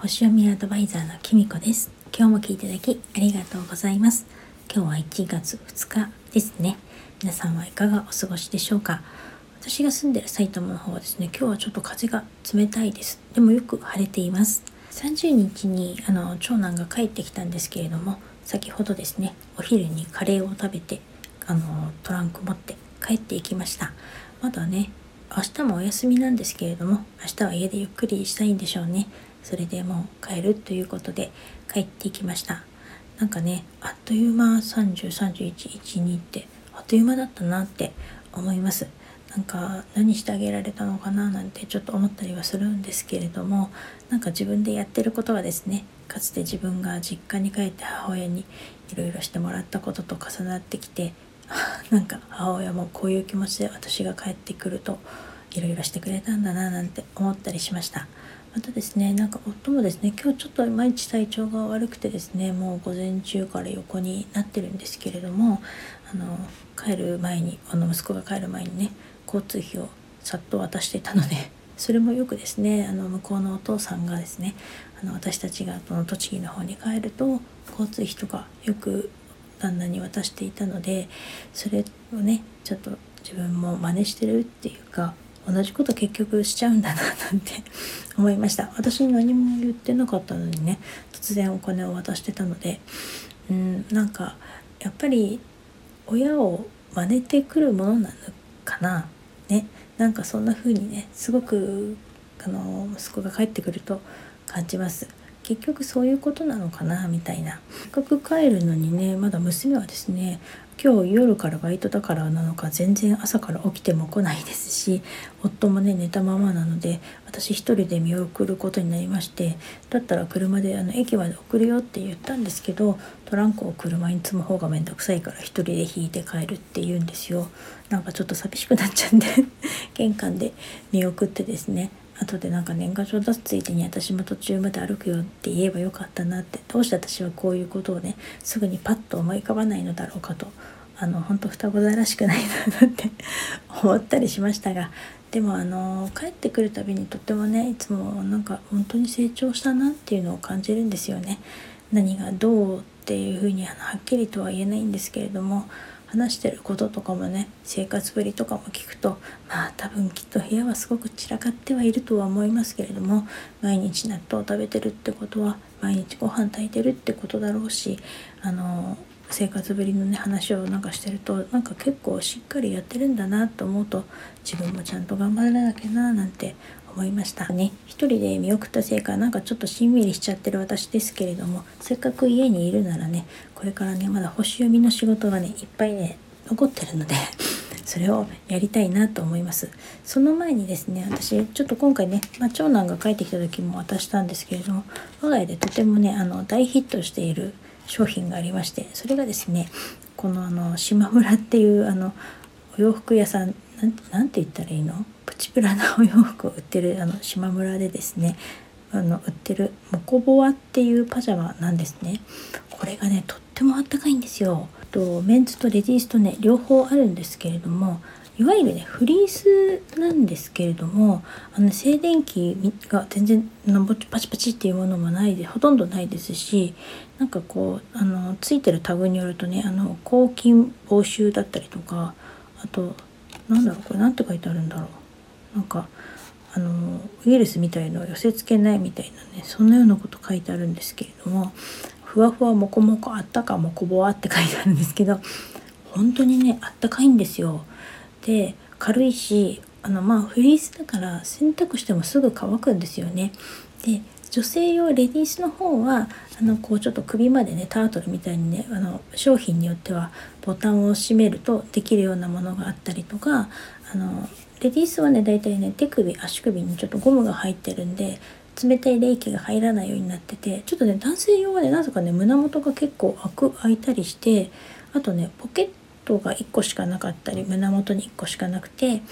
星読みアドバイザーのきみこです。今日も聞いていただきありがとうございます。今日は1月2日ですね。皆さんはいかがお過ごしでしょうか。私が住んでる埼玉の方はですね今日はちょっと風が冷たいです。でもよく晴れています。30日にあの長男が帰ってきたんですけれども先ほどですねお昼にカレーを食べてあのトランク持って帰っていきました。まだね明日もお休みなんですけれども明日は家でゆっくりしたいんでしょうね。それでもう帰るということで帰ってきました。なんかねあっという間303112ってあっという間だったなって思います。なんか何してあげられたのかななんてちょっと思ったりはするんですけれどもなんか自分でやってることはですねかつて自分が実家に帰って母親にいろいろしてもらったことと重なってきて なんか母親もこういう気持ちで私が帰ってくるといろいろしてくれたんだななんて思ったりしました。またですねなんか夫もですね今日ちょっといまいち体調が悪くてですねもう午前中から横になってるんですけれどもあの帰る前にあの息子が帰る前にね交通費をさっと渡していたので それもよくですねあの向こうのお父さんがですねあの私たちがこの栃木の方に帰ると交通費とかよく旦那に渡していたのでそれをねちょっと自分も真似してるっていうか同じこと結局しちゃうんだななんて 思いました。私に何も言ってなかったのにね突然お金を渡してたのでうんなんかやっぱり親を真似てくるものなのかなね。なんかそんな風にねすごくあの息子が帰ってくると感じます。結局そういうことなのかなみたいな。せっかく帰るのにねまだ娘はですね今日夜からバイトだからなのか全然朝から起きても来ないですし夫もね寝たままなので私一人で見送ることになりましてだったら車であの駅まで送るよって言ったんですけどトランクを車に積む方がめんどくさいから一人で引いて帰るって言うんですよ。なんかちょっと寂しくなっちゃうんで玄関で見送ってですね後でなんか年賀状出すついでに私も途中まで歩くよって言えばよかったなってどうして私はこういうことをねすぐにパッと思い浮かばないのだろうかとあの本当双子座らしくないなって 思ったりしましたがでもあの帰ってくるたびにとってもねいつもなんか本当に成長したなっていうのを感じるんですよね。何がどうっていうふうにあのはっきりとは言えないんですけれども話してることとかもね生活ぶりとかも聞くとまあ多分きっと部屋はすごく散らかってはいるとは思いますけれども毎日納豆を食べてるってことは毎日ご飯炊いてるってことだろうしあの生活ぶりのね話をなんかしてるとなんか結構しっかりやってるんだなと思うと自分もちゃんと頑張らなきゃななんて思いましたね。一人で見送ったせいかなんかちょっとしんみりしちゃってる私ですけれどもせっかく家にいるならねこれからねまだ星読みの仕事がねいっぱいね残ってるので それをやりたいなと思います。その前にですね私ちょっと今回ね、まあ、長男が帰ってきた時も渡したんですけれども我が家でとてもねあの大ヒットしている商品がありましてそれがですねこのあの島村っていうあのお洋服屋さんなんて言ったらいいの？プチプラなお洋服を売ってるあの島村でですねあの売ってるモコボアっていうパジャマなんですね。これがねとってもあったかいんですよ。とメンズとレディースとね両方あるんですけれどもいわゆるねフリースなんですけれどもあの静電気が全然パチパチっていうものもないでほとんどないですしなんかこうあのついてるタグによるとねあの抗菌防臭だったりとかあとなんだろうこれ何て書いてあるんだろう。なんかあのウイルスみたいのを寄せ付けないみたいなねそんなようなこと書いてあるんですけれどもふわふわもこもこあったかもこぼわって書いてあるんですけど本当にねあったかいんですよ。で軽いしあのまあフリースだから洗濯してもすぐ乾くんですよね。で女性用レディースの方はあのこうちょっと首までねタートルみたいにねあの商品によってはボタンを閉めるとできるようなものがあったりとかあのレディースはね大体ね手首足首にちょっとゴムが入ってるんで冷たい冷気が入らないようになっててちょっとね男性用はねなぜかね胸元が結構開く開いたりしてあとねポケットが1個しかなかったり胸元に1個しかなくて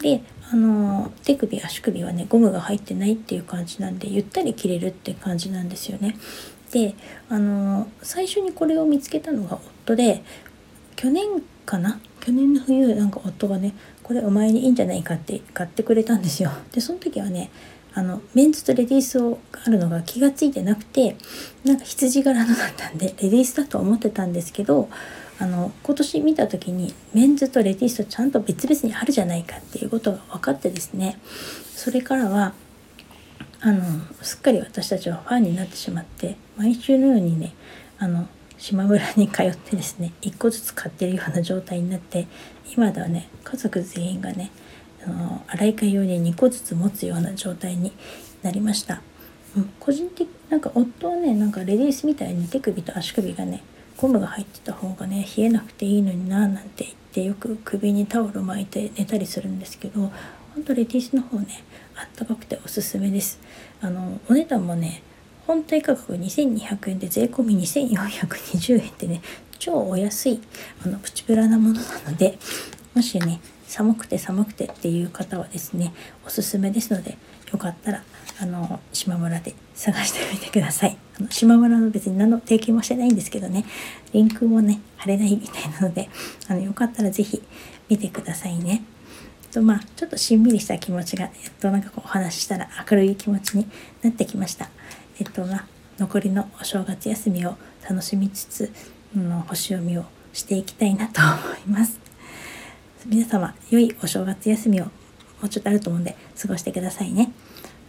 であの手首足首はねゴムが入ってないっていう感じなんでゆったり着れるって感じなんですよね。であの最初にこれを見つけたのが夫で去年かな？去年の冬なんか夫がねこれお前にいいんじゃないかって買ってくれたんですよ。でその時はねあのメンズとレディースをあるのが気が付いてなくてなんか羊柄のだったんでレディースだと思ってたんですけどあの今年見た時にメンズとレディースとちゃんと別々にあるじゃないかっていうことが分かってですね。それからはあのすっかり私たちはファンになってしまって毎週のようにねあの島村に通ってですね1個ずつ買ってるような状態になって今ではね家族全員がねあの洗い替え用に2個ずつ持つような状態になりました、うん、個人的なんか夫はねなんかレディースみたいに手首と足首がねゴムが入ってた方がね冷えなくていいのにななんて言ってよく首にタオル巻いて寝たりするんですけどほんとレディースの方ねあったかくておすすめです。あのお値段もね本体価格2200円で税込み2420円ってね超お安いあのプチプラなものなのでもしね寒くて寒くてっていう方はですねおすすめですのでよかったらあの島村で探してみてください。あの島村の別に何の提携もしてないんですけどね。リンクもね貼れないみたいなのであのよかったら是非見てくださいね。とまあちょっとしんみりした気持ちがやっとなんかこうお話ししたら明るい気持ちになってきました。えっとまあ残りのお正月休みを楽しみつつ、うん、星読みをしていきたいなと思います。皆様良いお正月休みをもうちょっとあると思うんで過ごしてくださいね。